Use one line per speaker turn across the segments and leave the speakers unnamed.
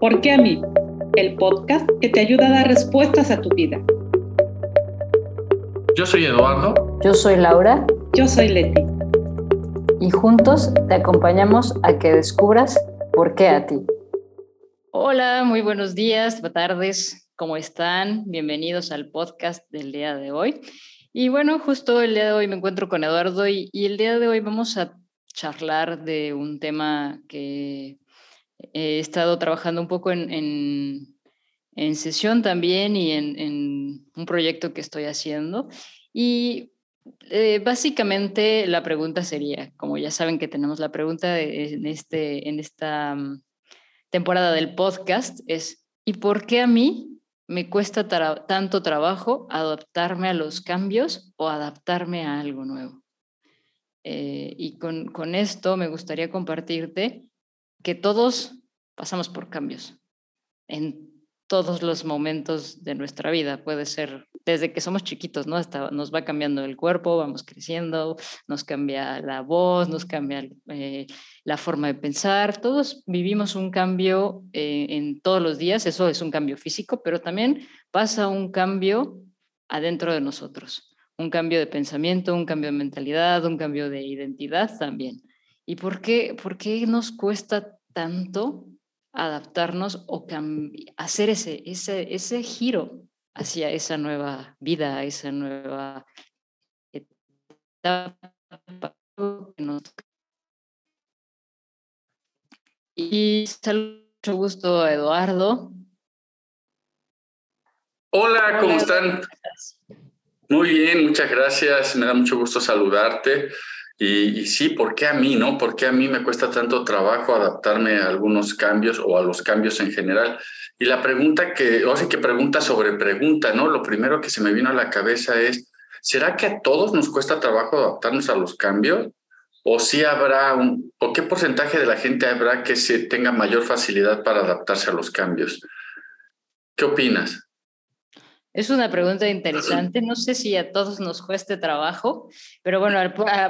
¿Por qué a mí? El podcast que te ayuda a dar respuestas a tu vida.
Yo soy Eduardo.
Yo soy Laura.
Yo soy Leti.
Y juntos te acompañamos a que descubras por qué a ti.
Hola, muy buenos días, buenas tardes. ¿Cómo están? Bienvenidos al podcast del día de hoy. Y bueno, justo el día de hoy me encuentro con Eduardo y, y el día de hoy vamos a charlar de un tema que he estado trabajando un poco en, en, sesión también y en, un proyecto que estoy haciendo. Y eh, básicamente la pregunta sería, como ya saben que tenemos la pregunta en, este, en esta mm, temporada del podcast, es ¿y por qué a mí me cuesta tanto trabajo adaptarme a los cambios o adaptarme a algo nuevo? Eh, y con, con esto me gustaría compartirte que todos pasamos por cambios en todos los momentos de nuestra vida. Puede ser desde que somos chiquitos, ¿no? Hasta nos va cambiando el cuerpo, vamos creciendo, nos cambia la voz, nos cambia eh, la forma de pensar. Todos vivimos un cambio eh, en todos los días, eso es un cambio físico, pero también pasa un cambio adentro de nosotros, un cambio de pensamiento, un cambio de mentalidad, un cambio de identidad también. ¿Y por qué, por qué nos cuesta tanto adaptarnos o hacer ese, ese, ese giro hacia esa nueva vida, esa nueva etapa. Y saludo mucho gusto a Eduardo.
Hola, ¿cómo están? Muy bien, muchas gracias. Me da mucho gusto saludarte. Y, sí, ¿por qué a mí, no? ¿Por qué a mí me cuesta tanto trabajo adaptarme a algunos cambios o a los cambios en general? Y la pregunta que, o sea, que pregunta sobre pregunta, ¿no? Lo primero que se me vino a la cabeza es, ¿será que a todos nos cuesta trabajo adaptarnos a los cambios? ¿O sí habrá un, o qué porcentaje de la gente habrá que se tenga mayor facilidad para adaptarse a los cambios? ¿Qué opinas?
Es una pregunta interesante. No sé si a todos nos cueste trabajo, pero bueno,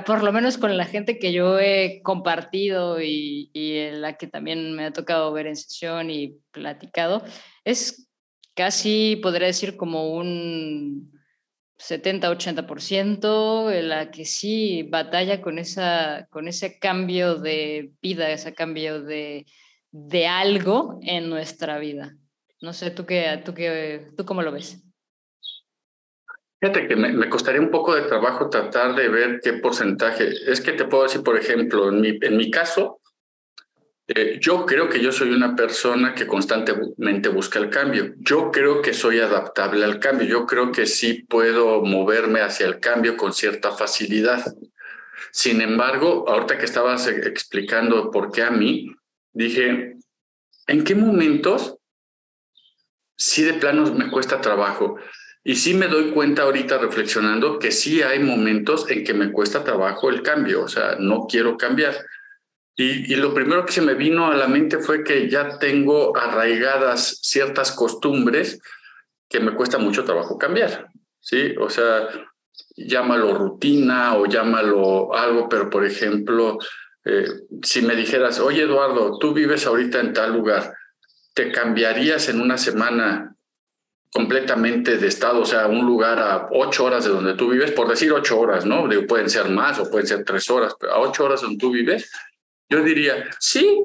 por, lo menos con la gente que yo he compartido y, la que también me ha tocado ver en sesión y platicado, es casi, podría decir, como un 70-80%, la que sí batalla con, esa, con ese cambio de vida, ese cambio de, de algo en nuestra vida. No sé, ¿tú, qué, tú, qué, ¿tú cómo lo ves?
Fíjate que me, costaría un poco de trabajo tratar de ver qué porcentaje. Es que te puedo decir, por ejemplo, en mi, en mi caso, eh, yo creo que yo soy una persona que constantemente busca el cambio. Yo creo que soy adaptable al cambio. Yo creo que sí puedo moverme hacia el cambio con cierta facilidad. Sin embargo, ahorita que estabas e, explicando por qué a mí, dije, ¿en qué momentos sí de plano me cuesta trabajo? Y sí me doy cuenta ahorita reflexionando que sí hay momentos en que me cuesta trabajo el cambio, o sea, no quiero cambiar. Y, lo primero que se me vino a la mente fue que ya tengo arraigadas ciertas costumbres que me cuesta mucho trabajo cambiar, ¿sí? O sea, llámalo rutina o llámalo algo, pero por ejemplo, eh, si me dijeras, oye Eduardo, tú vives ahorita en tal lugar, ¿te cambiarías en una semana completamente de estado, o sea, un lugar a ocho horas de donde tú vives, por decir ocho horas, ¿no? pueden ser más o pueden ser tres horas, pero a ocho horas donde tú vives, yo diría, sí,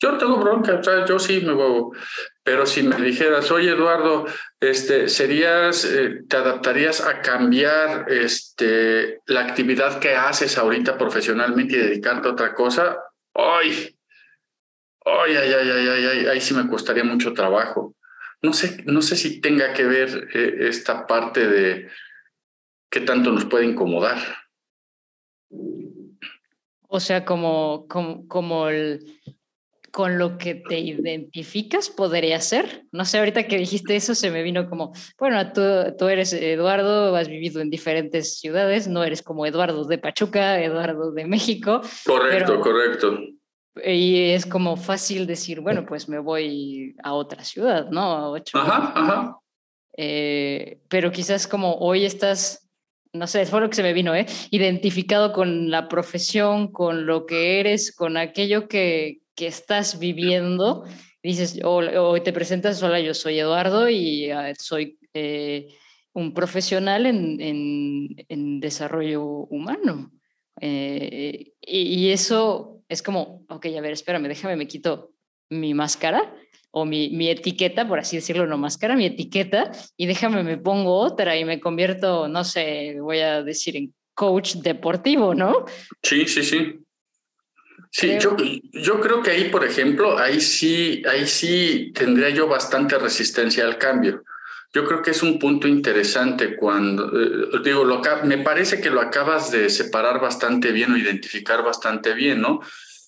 yo tengo bronca, yo sí me voy. Pero si me dijeras, oye Eduardo, este, serías, eh, te adaptarías a cambiar este, la actividad que haces ahorita profesionalmente y dedicarte a otra cosa, ¡ay! ¡Ay, ay, ay, ay, ay, ay! Ahí sí me costaría mucho trabajo. No sé, no sé si tenga que ver eh, esta parte de qué tanto nos puede incomodar.
O sea, como, como, como con lo que te identificas podría ser. No sé, ahorita que dijiste eso se me vino como, bueno, tú, tú eres Eduardo, has vivido en diferentes ciudades, no eres como Eduardo de Pachuca, Eduardo de México.
Correcto, correcto.
Y es como fácil decir, bueno, pues me voy a otra ciudad, ¿no? A ocho
ajá, ajá.
Eh, pero quizás como hoy estás, no sé, fue lo que se me vino, ¿eh? Identificado con la profesión, con lo que eres, con aquello que, que estás viviendo. dices, o, te presentas, hola, yo soy Eduardo y ah, soy eh, un profesional en, en, desarrollo humano. Eh, y, eso es como, ok, a ver, espérame, déjame, me quito mi máscara o mi, mi, etiqueta, por así decirlo, no máscara, mi etiqueta, y déjame, me pongo otra y me convierto, no sé, voy a decir en coach deportivo, ¿no?
Sí, sí, sí. Sí, yo, yo creo que ahí, por ejemplo, ahí sí, ahí sí tendría yo bastante resistencia al cambio. Yo creo que es un punto interesante cuando, eh, digo, lo, me parece que lo acabas de separar bastante bien o identificar bastante bien, ¿no?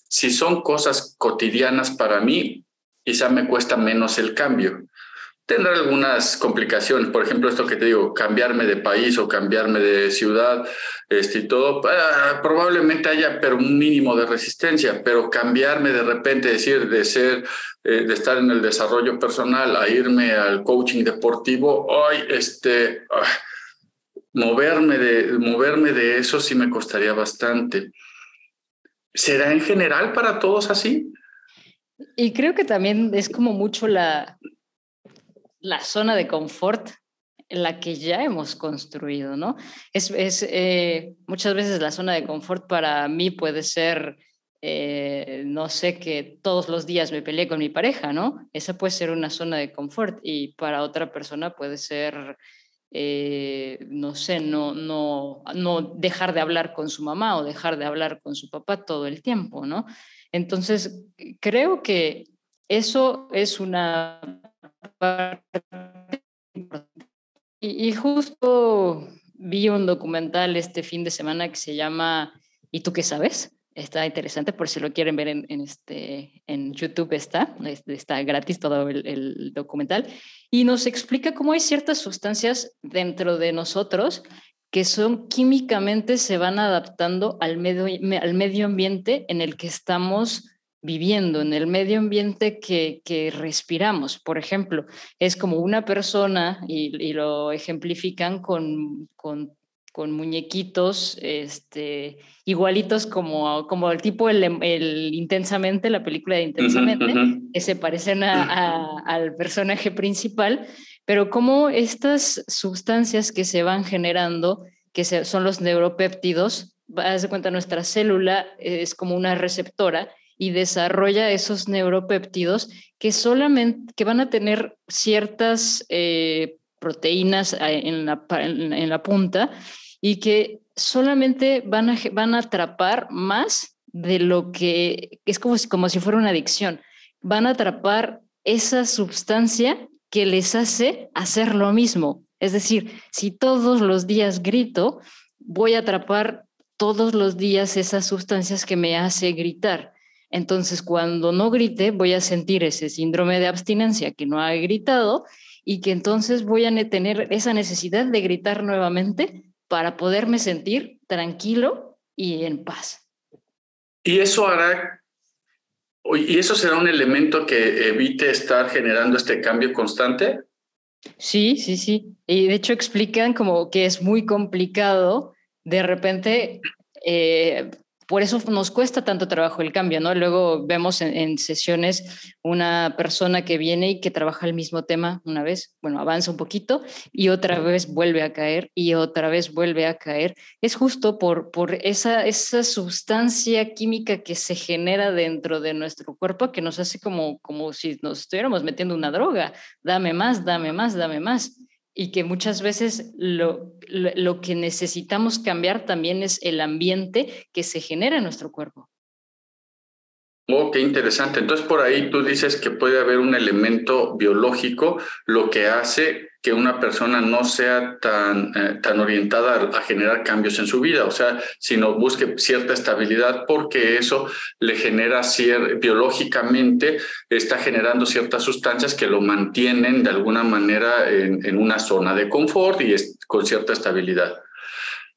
Si son cosas cotidianas para mí, quizá me cuesta menos el cambio tendrá algunas complicaciones. Por ejemplo, esto que te digo, cambiarme de país o cambiarme de ciudad este, y todo, ah, probablemente haya pero un mínimo de resistencia, pero cambiarme de repente, decir, de ser, eh, de estar en el desarrollo personal a irme al coaching deportivo, hoy este, ah, moverme, de, moverme de eso sí me costaría bastante. ¿Será en general para todos así?
Y creo que también es como mucho la, la zona de confort en la que ya hemos construido, ¿no? Es, eh, muchas veces la zona de confort para mí puede ser, eh, no sé, que todos los días me peleé con mi pareja, ¿no? Esa puede ser una zona de confort y para otra persona puede ser, eh, no sé, no, no, no dejar de hablar con su mamá o dejar de hablar con su papá todo el tiempo, ¿no? Entonces, creo que eso es una y, justo vi un documental este fin de semana que se llama ¿Y tú qué sabes? Está interesante, por si lo quieren ver en, este, en YouTube está, está gratis todo el, el, documental, y nos explica cómo hay ciertas sustancias dentro de nosotros que son químicamente se van adaptando al medio, al medio ambiente en el que estamos viviendo, en el medio ambiente que, que respiramos. Por ejemplo, es como una persona, y, lo ejemplifican con, con, con, muñequitos este, igualitos como, como el tipo el, Intensamente, la película de Intensamente, que se parecen a, al personaje principal, pero como estas sustancias que se van generando, que son los neuropéptidos, haz de cuenta, nuestra célula es como una receptora y desarrolla esos neuropéptidos que solamente que van a tener ciertas eh, proteínas eh, en la, en, la, punta y que solamente van a, van a atrapar más de lo que es como si, como si fuera una adicción. Van a atrapar esa sustancia que les hace hacer lo mismo. Es decir, si todos los días grito, voy a atrapar todos los días esas sustancias que me hace gritar. Entonces, cuando no grite, voy a sentir ese síndrome de abstinencia que no ha gritado y que entonces voy a tener esa necesidad de gritar nuevamente para poderme sentir tranquilo y en paz.
Y eso hará, y eso será un elemento que evite estar generando este cambio constante.
Sí, sí, sí. Y de hecho explican como que es muy complicado de repente eh, por eso nos cuesta tanto trabajo el cambio, ¿no? Luego vemos en, sesiones una persona que viene y que trabaja el mismo tema una vez, bueno, avanza un poquito y otra vez vuelve a caer y otra vez vuelve a caer. Es justo por, por esa, esa sustancia química que se genera dentro de nuestro cuerpo que nos hace como, como si nos estuviéramos metiendo una droga. Dame más, dame más, dame más y que muchas veces lo, lo, que necesitamos cambiar también es el ambiente que se genera en nuestro cuerpo.
Oh, qué interesante. Entonces, por ahí tú dices que puede haber un elemento biológico, lo que hace que una persona no sea tan, eh, tan orientada a, generar cambios en su vida, o sea, sino busque cierta estabilidad porque eso le genera biológicamente, está generando ciertas sustancias que lo mantienen de alguna manera en, en una zona de confort y con cierta estabilidad.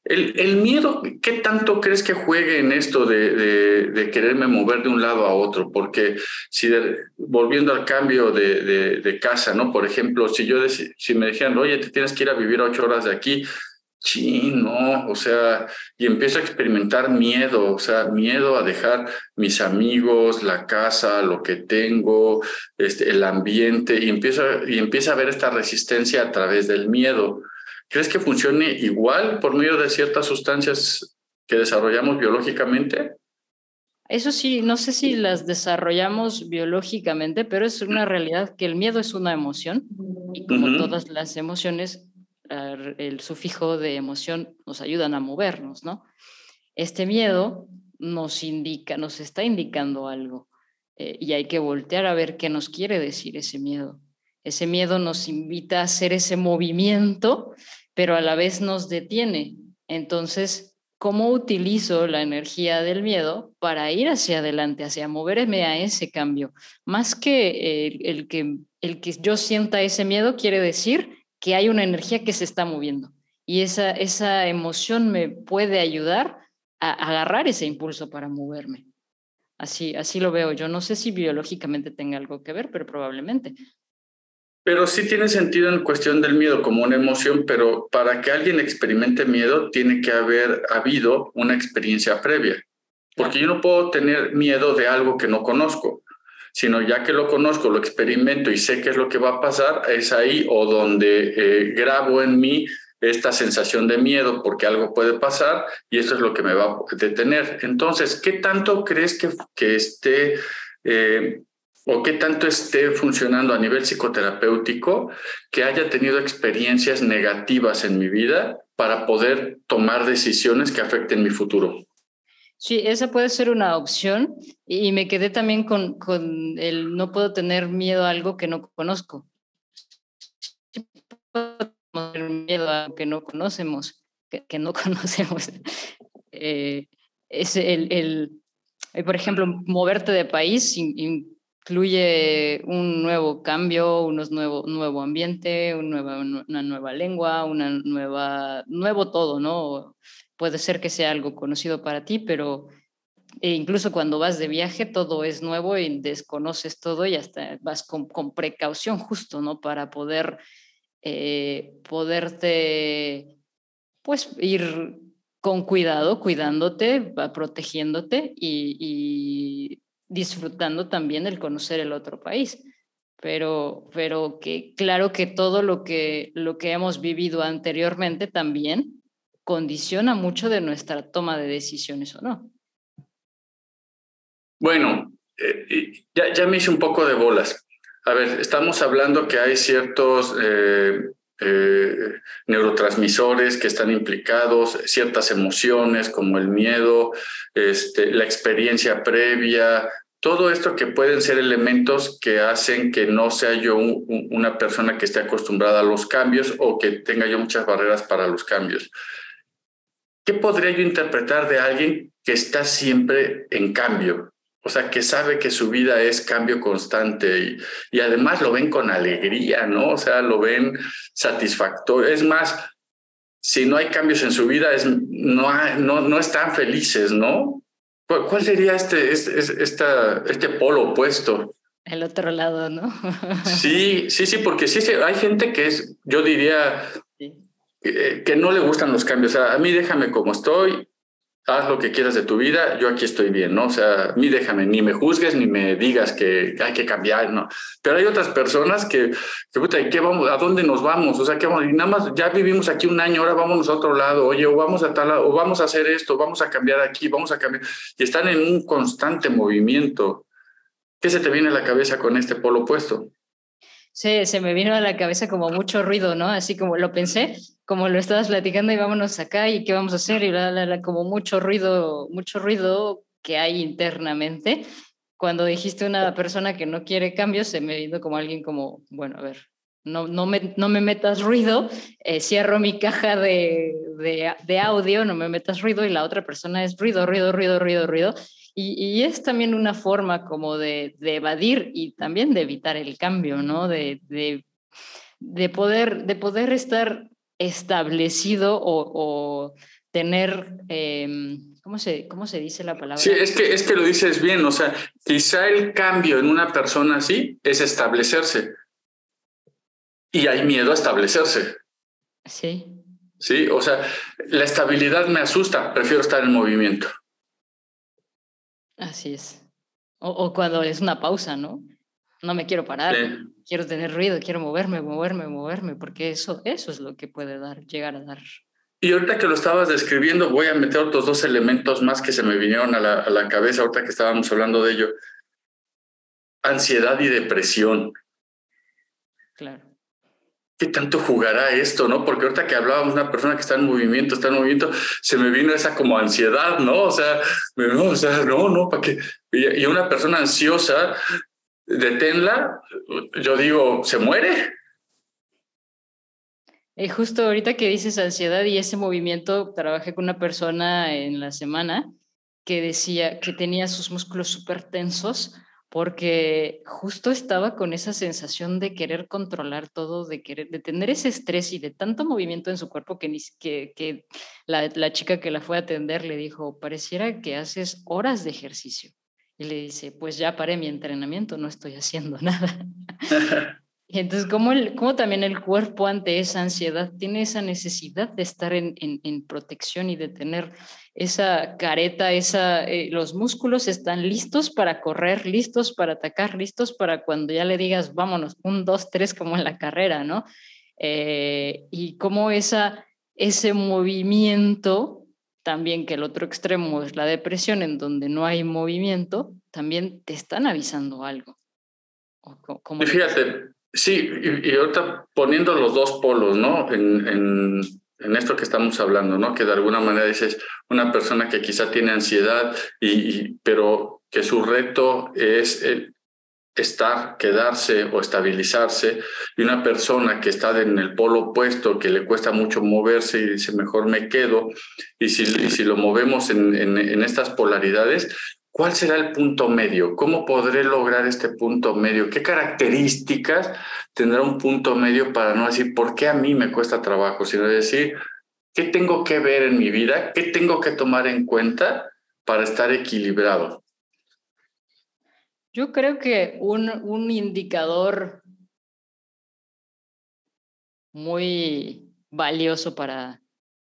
El, miedo, ¿qué tanto crees que juegue en esto de, quererme mover de un lado a otro? Porque si volviendo al cambio de, casa, ¿no? Por ejemplo, si yo si me dijeran, oye, te tienes que ir a vivir ocho horas de aquí, sí, no, o sea, y empiezo a experimentar miedo, o sea, miedo a dejar mis amigos, la casa, lo que tengo, este, el ambiente, y empiezo, y empieza a ver esta resistencia a través del miedo. ¿Crees que funcione igual por medio de ciertas sustancias que desarrollamos biológicamente?
Eso sí, no sé si las desarrollamos biológicamente, pero es una realidad que el miedo es una emoción y como todas las emociones, el sufijo de emoción nos ayudan a movernos, ¿no? Este miedo nos indica, nos está indicando algo eh, y hay que voltear a ver qué nos quiere decir ese miedo. Ese miedo nos invita a hacer ese movimiento, pero a la vez nos detiene. Entonces, cómo utilizo la energía del miedo para ir hacia adelante, hacia moverme a ese cambio. Más que el, que el que yo sienta ese miedo quiere decir que hay una energía que se está moviendo y esa, esa emoción me puede ayudar a agarrar ese impulso para moverme. Así, así lo veo. Yo no sé si biológicamente tenga algo que ver, pero probablemente.
Pero sí tiene sentido en cuestión del miedo como una emoción, pero para que alguien experimente miedo tiene que haber habido una experiencia previa. Porque yo no puedo tener miedo de algo que no conozco, sino ya que lo conozco, lo experimento y sé qué es lo que va a pasar, es ahí o donde eh, grabo en mí esta sensación de miedo porque algo puede pasar y eso es lo que me va a detener. Entonces, ¿qué tanto crees que, que esté... Eh, o qué tanto esté funcionando a nivel psicoterapéutico que haya tenido experiencias negativas en mi vida para poder tomar decisiones que afecten mi futuro.
Sí, esa puede ser una opción y me quedé también con, con el no puedo tener miedo a algo que no conozco. tener miedo a algo que no conocemos, que, no conocemos. Eh, es el, el, por ejemplo, moverte de país incluye un nuevo cambio, un nuevo, nuevo ambiente, una nueva, una nueva lengua, una nueva, nuevo todo, ¿no? Puede ser que sea algo conocido para ti, pero e incluso cuando vas de viaje todo es nuevo y desconoces todo y hasta vas con, con precaución justo, ¿no? Para poder, eh, poderte, pues, ir con cuidado, cuidándote, protegiéndote y disfrutando también el conocer el otro país. Pero, pero que claro que todo lo que, lo que hemos vivido anteriormente también condiciona mucho de nuestra toma de decisiones o no.
Bueno, eh, ya, ya me hice un poco de bolas. A ver, estamos hablando que hay ciertos eh, eh, neurotransmisores que están implicados, ciertas emociones como el miedo, este, la experiencia previa, todo esto que pueden ser elementos que hacen que no sea yo una persona que esté acostumbrada a los cambios o que tenga yo muchas barreras para los cambios. ¿Qué podría yo interpretar de alguien que está siempre en cambio? O sea, que sabe que su vida es cambio constante y, y además lo ven con alegría, ¿no? O sea, lo ven satisfactorio. Es más, si no hay cambios en su vida, es, no, no, no están felices, ¿no? ¿Cuál sería este, este, esta, este polo opuesto?
El otro lado, ¿no?
sí, sí, sí, porque sí, hay gente que es, yo diría, eh, que no le gustan los cambios. O sea, a mí déjame como estoy, haz lo que quieras de tu vida, yo aquí estoy bien, ¿no? O sea, mí déjame, ni me juzgues ni me digas que hay que cambiar, ¿no? Pero hay otras personas que, que puta, ¿qué vamos? ¿A dónde nos vamos? O sea, ¿qué vamos? Y nada más, ya vivimos aquí un año, ahora vámonos a otro lado, oye, o vamos a tal lado, o vamos a hacer esto, vamos a cambiar aquí, vamos a cambiar. Y están en un constante movimiento. ¿Qué se te viene a la cabeza con este polo opuesto?
Sí, se me vino a la cabeza como mucho ruido, ¿no? Así como lo pensé, como lo estabas platicando y vámonos acá y qué vamos a hacer y la, como mucho ruido, mucho ruido que hay internamente. Cuando dijiste una persona que no quiere cambios, se me vino como alguien como, bueno, a ver, no, no, me, no me metas ruido, eh, cierro mi caja de, de, de, audio, no me metas ruido y la otra persona es ruido, ruido, ruido, ruido, ruido. Y, y es también una forma como de, de, evadir y también de evitar el cambio, ¿no? De, de, de poder, de poder estar establecido o, tener, em, ¿cómo, se, ¿cómo se dice la palabra?
Sí, es que, es que lo dices bien, o sea, quizá el cambio en una persona así es establecerse. Y hay miedo a establecerse.
Sí.
Sí, o sea, la estabilidad me asusta, prefiero estar en movimiento.
Así es. O, cuando es una pausa, ¿no? No me quiero parar, quiero tener ruido, quiero moverme, moverme, moverme, porque eso, eso es lo que puede dar, llegar a dar.
Y ahorita que lo estabas describiendo, voy a meter otros dos elementos más que se me vinieron a la, a la cabeza ahorita que estábamos hablando de ello. Ansiedad y depresión.
Claro.
¿Qué tanto jugará esto, no? Porque ahorita que hablábamos una persona que está en movimiento, está en movimiento, se me vino esa como ansiedad, ¿no? O sea, no, o sea, no, no, ¿para qué? Y una persona ansiosa, deténla, yo digo, ¿se muere?
Eh, justo ahorita que dices ansiedad y ese movimiento, trabajé con una persona en la semana que decía que tenía sus músculos súper tensos porque justo estaba con esa sensación de querer controlar todo, de querer, de tener ese estrés y de tanto movimiento en su cuerpo que, ni, que, que la, la, chica que la fue a atender le dijo, pareciera que haces horas de ejercicio. Y le dice, pues ya paré mi entrenamiento, no estoy haciendo nada. y entonces, ¿cómo, el, ¿cómo, también el cuerpo ante esa ansiedad tiene esa necesidad de estar en, en, en protección y de tener esa careta, esa, eh, los músculos están listos para correr, listos para atacar, listos para cuando ya le digas, vámonos, un, dos, tres, como en la carrera, ¿no? Eh, y como esa, ese movimiento, también que el otro extremo es la depresión, en donde no hay movimiento, también te están avisando algo.
fíjate, sí, y, ahorita poniendo los dos polos, ¿no? en en esto que estamos hablando, ¿no? Que de alguna manera dices, una persona que quizá tiene ansiedad, y, pero que su reto es el estar, quedarse o estabilizarse, y una persona que está en el polo opuesto, que le cuesta mucho moverse y dice, mejor me quedo, y si, y si lo movemos en, en, en estas polaridades, ¿Cuál será el punto medio? ¿Cómo podré lograr este punto medio? ¿Qué características tendrá un punto medio para no decir por qué a mí me cuesta trabajo, sino decir qué tengo que ver en mi vida, qué tengo que tomar en cuenta para estar equilibrado?
Yo creo que un, un indicador muy valioso para,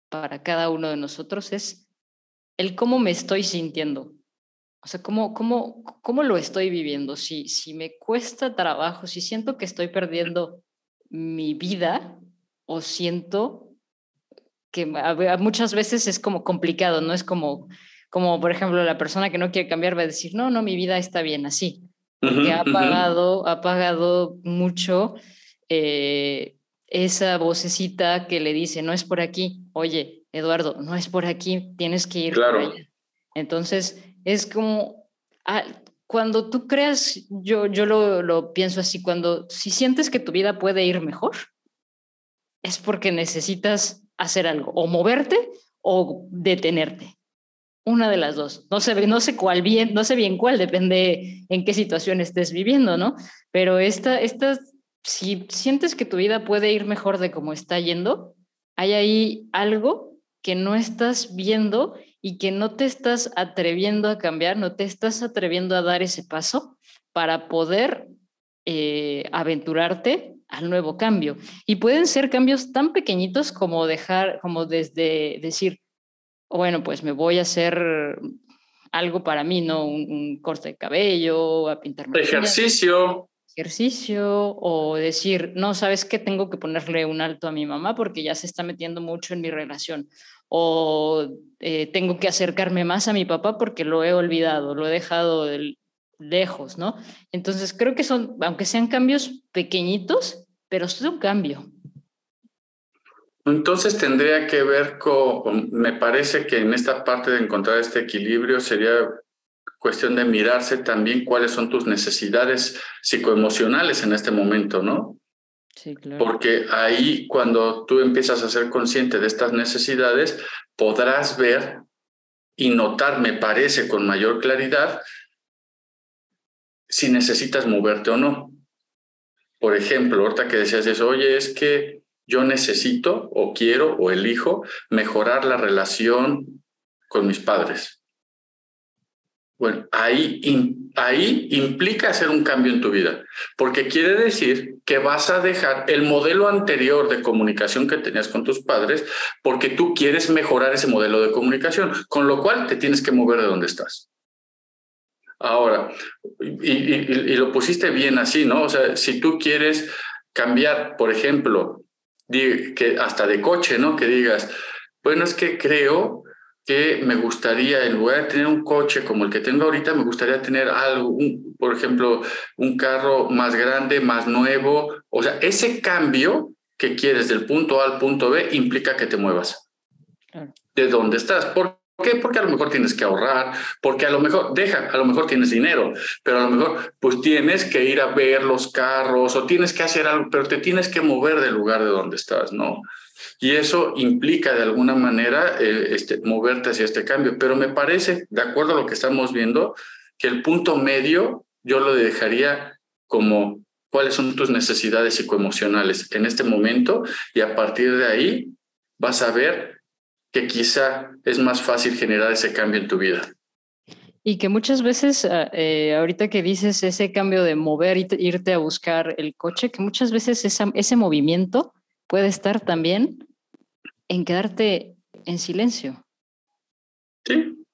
para cada uno de nosotros es el cómo me estoy sintiendo. O sea, ¿cómo, cómo, cómo lo estoy viviendo? Si, si me cuesta trabajo, si siento que estoy perdiendo mi vida o siento que muchas veces es como complicado, ¿no? Es como, como, por ejemplo, la persona que no quiere cambiar va a decir, no, no, mi vida está bien así. Porque ha pagado, ha pagado mucho eh, esa vocecita que le dice, no es por aquí, oye, Eduardo, no es por aquí, tienes que ir
claro.
por allá. Entonces, es como, ah, cuando tú creas, yo, yo lo, lo pienso así, cuando si sientes que tu vida puede ir mejor, es porque necesitas hacer algo, o moverte o detenerte. Una de las dos. No sé, no sé cuál bien, no sé bien cuál, depende en qué situación estés viviendo, ¿no? Pero esta, esta, si sientes que tu vida puede ir mejor de cómo está yendo, hay ahí algo que no estás viendo y que no te estás atreviendo a cambiar, no te estás atreviendo a dar ese paso para poder eh, aventurarte al nuevo cambio. Y pueden ser cambios tan pequeñitos como dejar, como desde decir, bueno, pues me voy a hacer algo para mí, ¿no? Un, corte de cabello, a pintarme.
Ejercicio.
Ejercicio o decir, no, ¿sabes qué? Tengo que ponerle un alto a mi mamá porque ya se está metiendo mucho en mi relación o eh, tengo que acercarme más a mi papá porque lo he olvidado, lo he dejado lejos, ¿no? Entonces creo que son, aunque sean cambios pequeñitos, pero es un cambio.
Entonces tendría que ver con, me parece que en esta parte de encontrar este equilibrio sería cuestión de mirarse también cuáles son tus necesidades psicoemocionales en este momento, ¿no? Porque ahí cuando tú empiezas a ser consciente de estas necesidades, podrás ver y notar, me parece, con mayor claridad si necesitas moverte o no. Por ejemplo, ahorita que decías eso, oye, es que yo necesito o quiero o elijo mejorar la relación con mis padres. Bueno, ahí, ahí implica hacer un cambio en tu vida, porque quiere decir que vas a dejar el modelo anterior de comunicación que tenías con tus padres, porque tú quieres mejorar ese modelo de comunicación, con lo cual te tienes que mover de donde estás. Ahora, y, y lo pusiste bien así, ¿no? O sea, si tú quieres cambiar, por ejemplo, que hasta de coche, ¿no? Que digas, bueno, es que creo que me gustaría, en lugar de tener un coche como el que tengo ahorita, me gustaría tener algo, por ejemplo, un carro más grande, más nuevo. O sea, ese cambio que quieres del punto A al punto B implica que te muevas. De dónde estás. ¿Por qué? Porque a lo mejor tienes que ahorrar, porque a lo mejor, deja, a lo mejor tienes dinero, pero a lo mejor pues tienes que ir a ver los carros o tienes que hacer algo, pero te tienes que mover del lugar de donde estás, ¿no? Y eso implica de alguna manera eh, este, moverte hacia este cambio. Pero me parece, de acuerdo a lo que estamos viendo, que el punto medio yo lo dejaría como cuáles son tus necesidades psicoemocionales en este momento y a partir de ahí vas a ver que quizá es más fácil generar ese cambio en tu vida.
Y que muchas veces, ah, eh, ahorita que dices ese cambio de mover, irte a buscar el coche, que muchas veces ese movimiento puede estar también en quedarte en silencio.
Sí.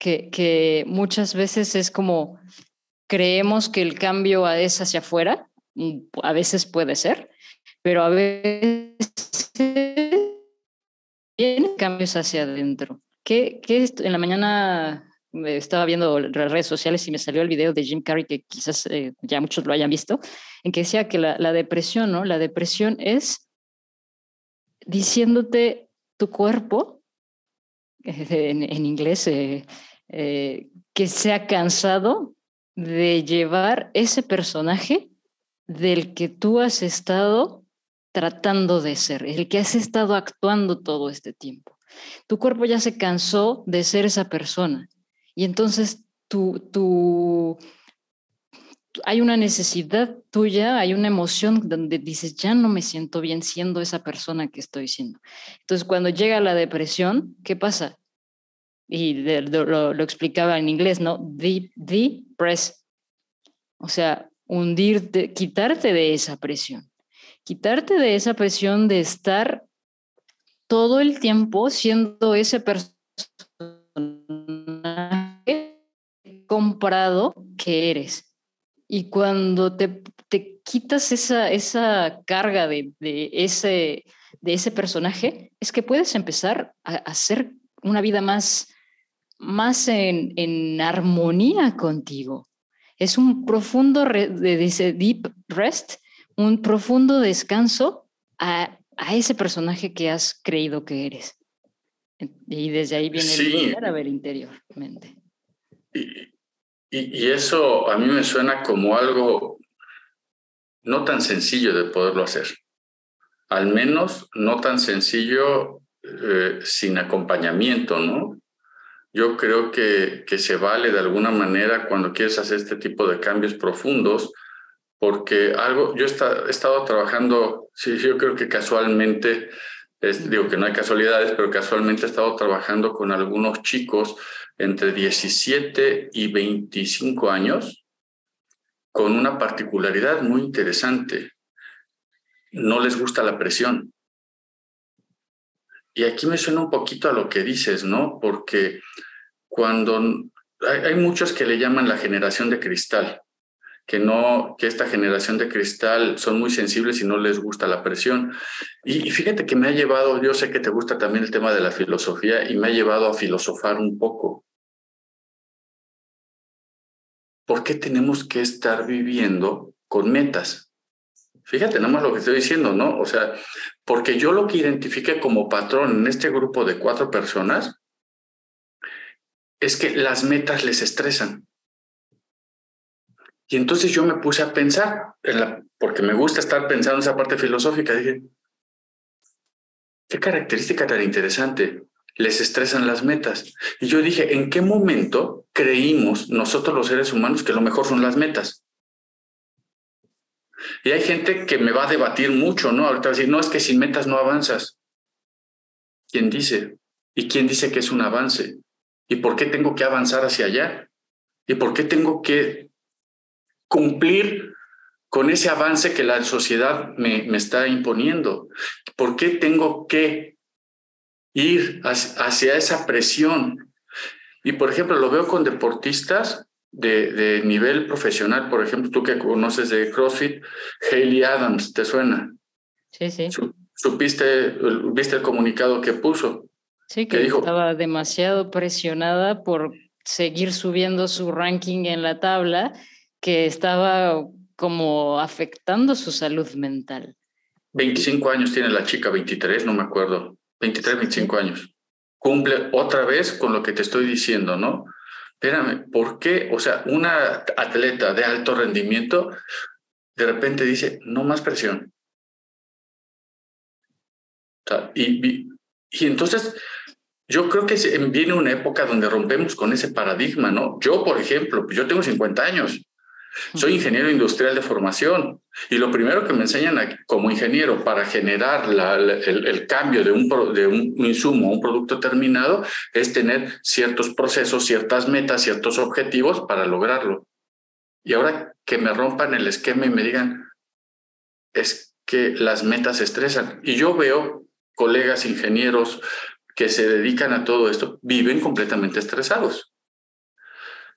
Que, que muchas veces es como creemos que el cambio es hacia afuera, a veces puede ser, pero a veces vienen cambios hacia adentro. ¿Qué, qué en la mañana estaba viendo las redes sociales y me salió el video de Jim Carrey, que quizás eh, ya muchos lo hayan visto, en que decía que la, depresión, ¿no? La depresión es diciéndote tu cuerpo, en, inglés, eh, eh, que se ha cansado de llevar ese personaje del que tú has estado tratando de ser, el que has estado actuando todo este tiempo. Tu cuerpo ya se cansó de ser esa persona y entonces hay una necesidad tuya, hay una emoción donde dices, ya no me siento bien siendo esa persona que estoy siendo. Entonces, cuando llega la depresión, ¿qué pasa? Y lo, explicaba en inglés, ¿no? Depress. O sea, hundirte, quitarte de esa presión. Quitarte de esa presión de estar todo el tiempo siendo ese personaje comprado que eres. Y cuando te, te quitas esa, esa carga de, de, ese, de ese personaje, es que puedes empezar a hacer una vida más, más en, en armonía contigo. Es un profundo, dice deep rest, un profundo descanso a, a, ese personaje que has creído que eres. Y desde ahí viene el a ver interiormente.
Y, y, eso a mí me suena como algo no tan sencillo de poderlo hacer. Al menos no tan sencillo eh, sin acompañamiento, ¿no? Yo creo que, que se vale de alguna manera cuando quieres hacer este tipo de cambios profundos, porque algo, yo he estado trabajando, sí, yo creo que casualmente, digo que no hay casualidades, pero casualmente he estado trabajando con algunos chicos entre 17 y 25 años con una particularidad muy interesante. No les gusta la presión. Y aquí me suena un poquito a lo que dices, ¿no? Porque cuando hay, muchos que le llaman la generación de cristal, que no, que esta generación de cristal son muy sensibles y no les gusta la presión. Y, y, fíjate que me ha llevado, yo sé que te gusta también el tema de la filosofía y me ha llevado a filosofar un poco. ¿Por qué tenemos que estar viviendo con metas? Fíjate nada más lo que estoy diciendo, ¿no? O sea, porque yo lo que identifique como patrón en este grupo de cuatro personas es que las metas les estresan. Y entonces yo me puse a pensar, porque me gusta estar pensando en esa parte filosófica, dije, qué característica tan interesante les estresan las metas. Y yo dije, ¿en qué momento creímos nosotros los seres humanos que lo mejor son las metas? Y hay gente que me va a debatir mucho, ¿no? Ahorita va a decir, no, es que sin metas no avanzas. ¿Quién dice? ¿Y quién dice que es un avance? ¿Y por qué tengo que avanzar hacia allá? ¿Y por qué tengo que cumplir con ese avance que la sociedad me, me está imponiendo? ¿Por qué tengo que ir hacia esa presión? Y por ejemplo, lo veo con deportistas de, de, nivel profesional, por ejemplo, tú que conoces de CrossFit, Hayley Adams, ¿te suena?
Sí, sí.
¿Supiste, viste el comunicado que puso?
Sí, que, dijo, estaba demasiado presionada por seguir subiendo su ranking en la tabla, que estaba como afectando su salud mental.
25 años tiene la chica, 23, no me acuerdo. 23, 25 años. Cumple otra vez con lo que te estoy diciendo, ¿no? Espérame, ¿por qué? O sea, una atleta de alto rendimiento de repente dice, no más presión. y, y entonces yo creo que viene una época donde rompemos con ese paradigma, ¿no? Yo, por ejemplo, yo tengo 50 años, soy ingeniero industrial de formación y lo primero que me enseñan como ingeniero para generar el, cambio de un, insumo a un producto terminado es tener ciertos procesos, ciertas metas, ciertos objetivos para lograrlo. Y ahora que me rompan el esquema y me digan, es que las metas estresan. Y yo veo colegas ingenieros que se dedican a todo esto, viven completamente estresados.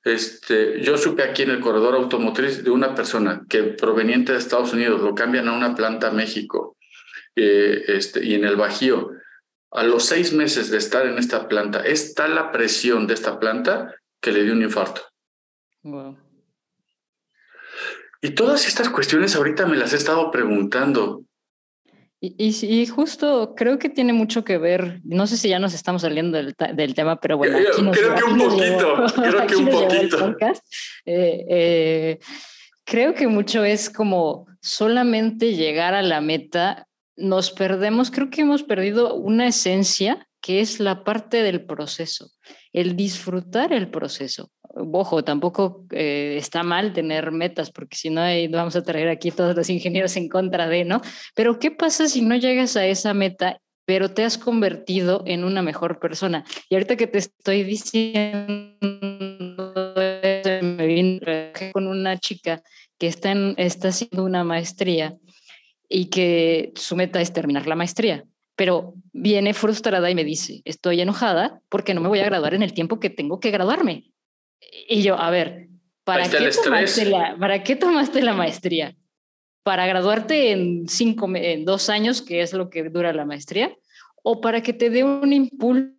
Este, yo supe aquí en el corredor automotriz de una persona que proveniente de Estados Unidos lo cambian a una planta México eh, este, y en el Bajío. A los seis meses de estar en esta planta, es tal la presión de esta planta que le dio un infarto. Y todas estas cuestiones ahorita me las he estado preguntando.
Y, y, justo creo que tiene mucho que ver, no sé si ya nos estamos saliendo del, del tema, pero bueno.
creo que un poquito, creo que un poquito.
Eh, eh, creo que mucho es como solamente llegar a la meta, nos perdemos, creo que hemos perdido una esencia que es la parte del proceso, el disfrutar el proceso ojo, tampoco eh, está mal tener metas, porque si no vamos a traer aquí todos los ingenieros en contra de, ¿no? Pero ¿qué pasa si no llegas a esa meta, pero te has convertido en una mejor persona? Y ahorita que te estoy diciendo, me vine con una chica que está, está haciendo una maestría y que su meta es terminar la maestría pero viene frustrada y me dice, estoy enojada porque no me voy a graduar en el tiempo que tengo que graduarme. Y yo, a ver, ¿para qué, tomaste la, ¿para qué tomaste la maestría? ¿Para graduarte en, cinco, en dos años, que es lo que dura la maestría? ¿O para que te dé un impulso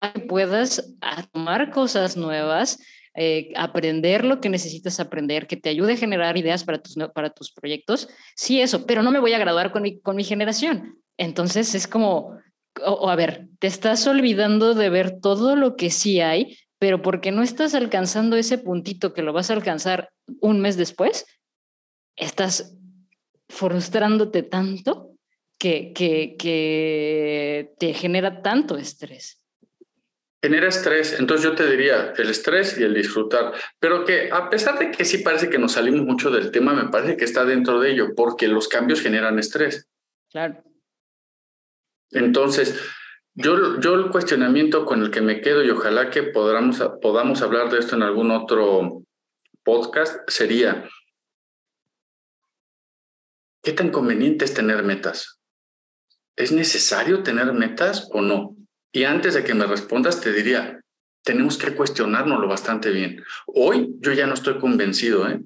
para que puedas tomar cosas nuevas, eh, aprender lo que necesitas aprender, que te ayude a generar ideas para tus, para tus proyectos? Sí, eso, pero no me voy a graduar con mi, con mi generación. Entonces es como, o, a ver, te estás olvidando de ver todo lo que sí hay, pero porque no estás alcanzando ese puntito que lo vas a alcanzar un mes después, estás frustrándote tanto que, que, que te genera tanto estrés.
Genera estrés, entonces yo te diría el estrés y el disfrutar, pero que a pesar de que sí parece que nos salimos mucho del tema, me parece que está dentro de ello, porque los cambios generan estrés.
Claro.
Entonces, yo, yo el cuestionamiento con el que me quedo y ojalá que podamos, podamos hablar de esto en algún otro podcast sería, ¿qué tan conveniente es tener metas? ¿Es necesario tener metas o no? Y antes de que me respondas, te diría, tenemos que cuestionárnoslo bastante bien. Hoy yo ya no estoy convencido, ¿eh?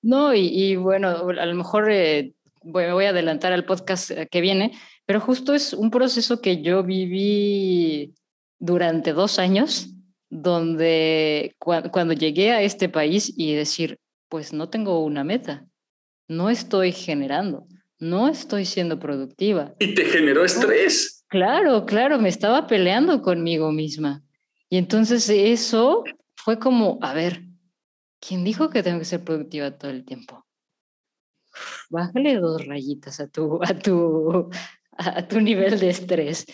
No, y, bueno, a lo mejor eh, me voy a adelantar al podcast eh, que viene, pero justo es un proceso que yo viví durante dos años, donde cuando llegué a este país y decir, pues no tengo una meta, no estoy generando, no estoy siendo productiva.
Y te generó estrés.
Claro, claro, me estaba peleando conmigo misma. Y entonces eso fue como, a ver, ¿quién dijo que tengo que ser productiva todo el tiempo? bájale dos rayitas a tu, a tu, a tu nivel de estrés.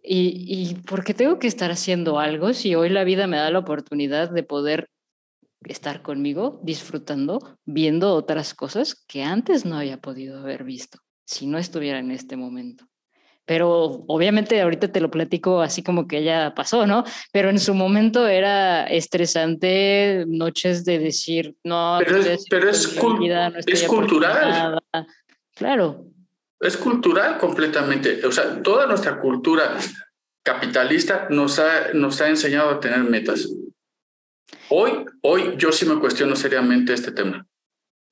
Y, y por qué tengo que estar haciendo algo si hoy la vida me da la oportunidad de poder estar conmigo, disfrutando, viendo otras cosas que antes no había podido haber visto si no estuviera en este momento. Pero obviamente ahorita te lo platico así como que ya pasó, ¿no? Pero en su momento era estresante, noches de decir, no,
pero es, pero es, es cultural.
Claro.
Es cultural completamente. O sea, toda nuestra cultura capitalista nos ha, nos ha enseñado a tener metas. Hoy, hoy yo sí me cuestiono seriamente este tema.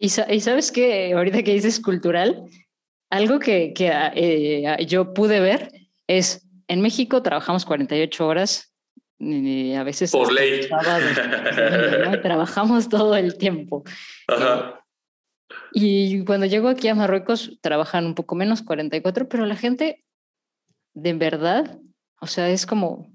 Y, y sabes que ahorita que dices cultural, algo que, que eh, yo pude ver es, en México trabajamos 48 horas, y a veces...
Por ley.
Trabajamos todo el tiempo. Ajá. Y cuando llego aquí a Marruecos, trabajan un poco menos, 44, pero la gente, de verdad, o sea, es como,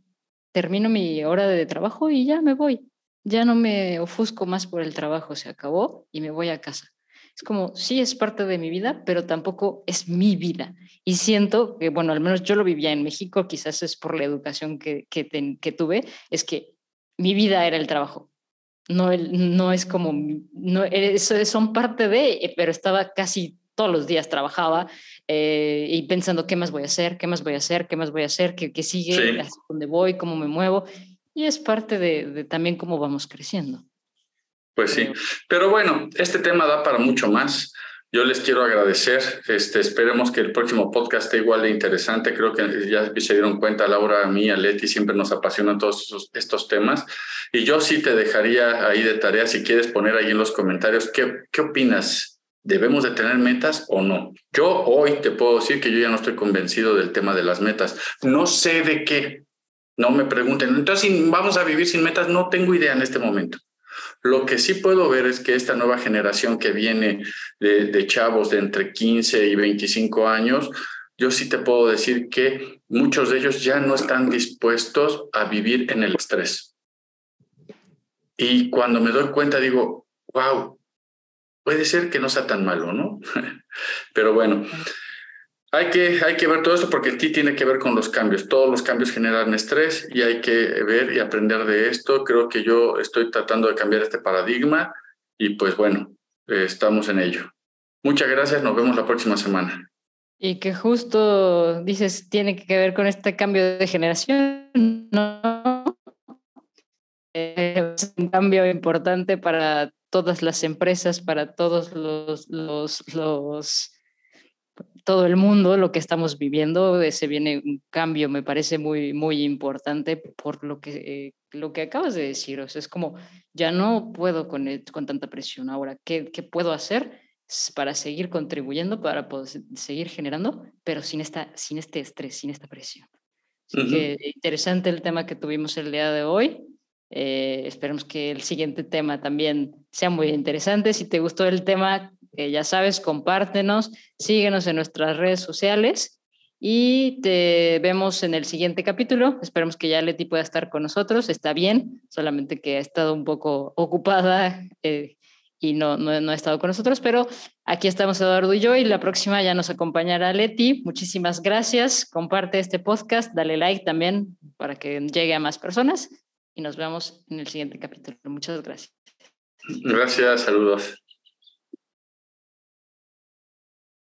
termino mi hora de trabajo y ya me voy. Ya no me ofusco más por el trabajo, se acabó y me voy a casa es como, sí es parte de mi vida, pero tampoco es mi vida. Y siento que, bueno, al menos yo lo vivía en México, quizás es por la educación que, que, tuve, es que mi vida era el trabajo. No, el, no es como, no, eso son parte de, pero estaba casi todos los días trabajaba eh, y pensando qué más voy a hacer, qué más voy a hacer, qué más voy a hacer, qué, qué sigue, hacia dónde voy, cómo me muevo. Y es parte de, de también cómo vamos creciendo.
Pues sí, pero bueno, este tema da para mucho más. Yo les quiero agradecer. Este, esperemos que el próximo podcast esté igual de interesante. Creo que ya se dieron cuenta, Laura, a mí, a Leti, siempre nos apasionan todos estos, temas. Y yo sí te dejaría ahí de tarea, si quieres poner ahí en los comentarios, ¿qué, qué opinas? ¿Debemos de tener metas o no? Yo hoy te puedo decir que yo ya no estoy convencido del tema de las metas. No sé de qué. No me pregunten. Entonces, vamos a vivir sin metas. No tengo idea en este momento. Lo que sí puedo ver es que esta nueva generación que viene de, chavos de entre 15 y 25 años, yo sí te puedo decir que muchos de ellos ya no están dispuestos a vivir en el estrés. Y cuando me doy cuenta digo, wow, puede ser que no sea tan malo, ¿no? Pero bueno, hay que, hay que ver todo esto porque sí tiene que ver con los cambios. Todos los cambios generan estrés y hay que ver y aprender de esto. Creo que yo estoy tratando de cambiar este paradigma y pues bueno, estamos en ello. Muchas gracias, nos vemos la próxima semana.
Y que justo dices, tiene que ver con este cambio de generación, ¿no? Es un cambio importante para todas las empresas, para todos los, los, los todo el mundo lo que estamos viviendo, se viene un cambio, me parece muy, muy importante por lo que, lo que acabas de decir. O sea, es como, ya no puedo con, con tanta presión ahora. ¿Qué, ¿Qué puedo hacer para seguir contribuyendo, para poder seguir generando, pero sin, esta, sin este estrés, sin esta presión? Así que interesante el tema que tuvimos el día de hoy. Eh, esperemos que el siguiente tema también sea muy interesante. Si te gustó el tema, eh, ya sabes, compártenos, síguenos en nuestras redes sociales y te vemos en el siguiente capítulo. Esperemos que ya Leti pueda estar con nosotros. Está bien, solamente que ha estado un poco ocupada eh, y no, no, no, ha estado con nosotros, pero aquí estamos Eduardo y yo y la próxima ya nos acompañará Leti. Muchísimas gracias. Comparte este podcast, dale like también para que llegue a más personas y nos vemos en el siguiente capítulo. Muchas gracias.
Gracias, saludos.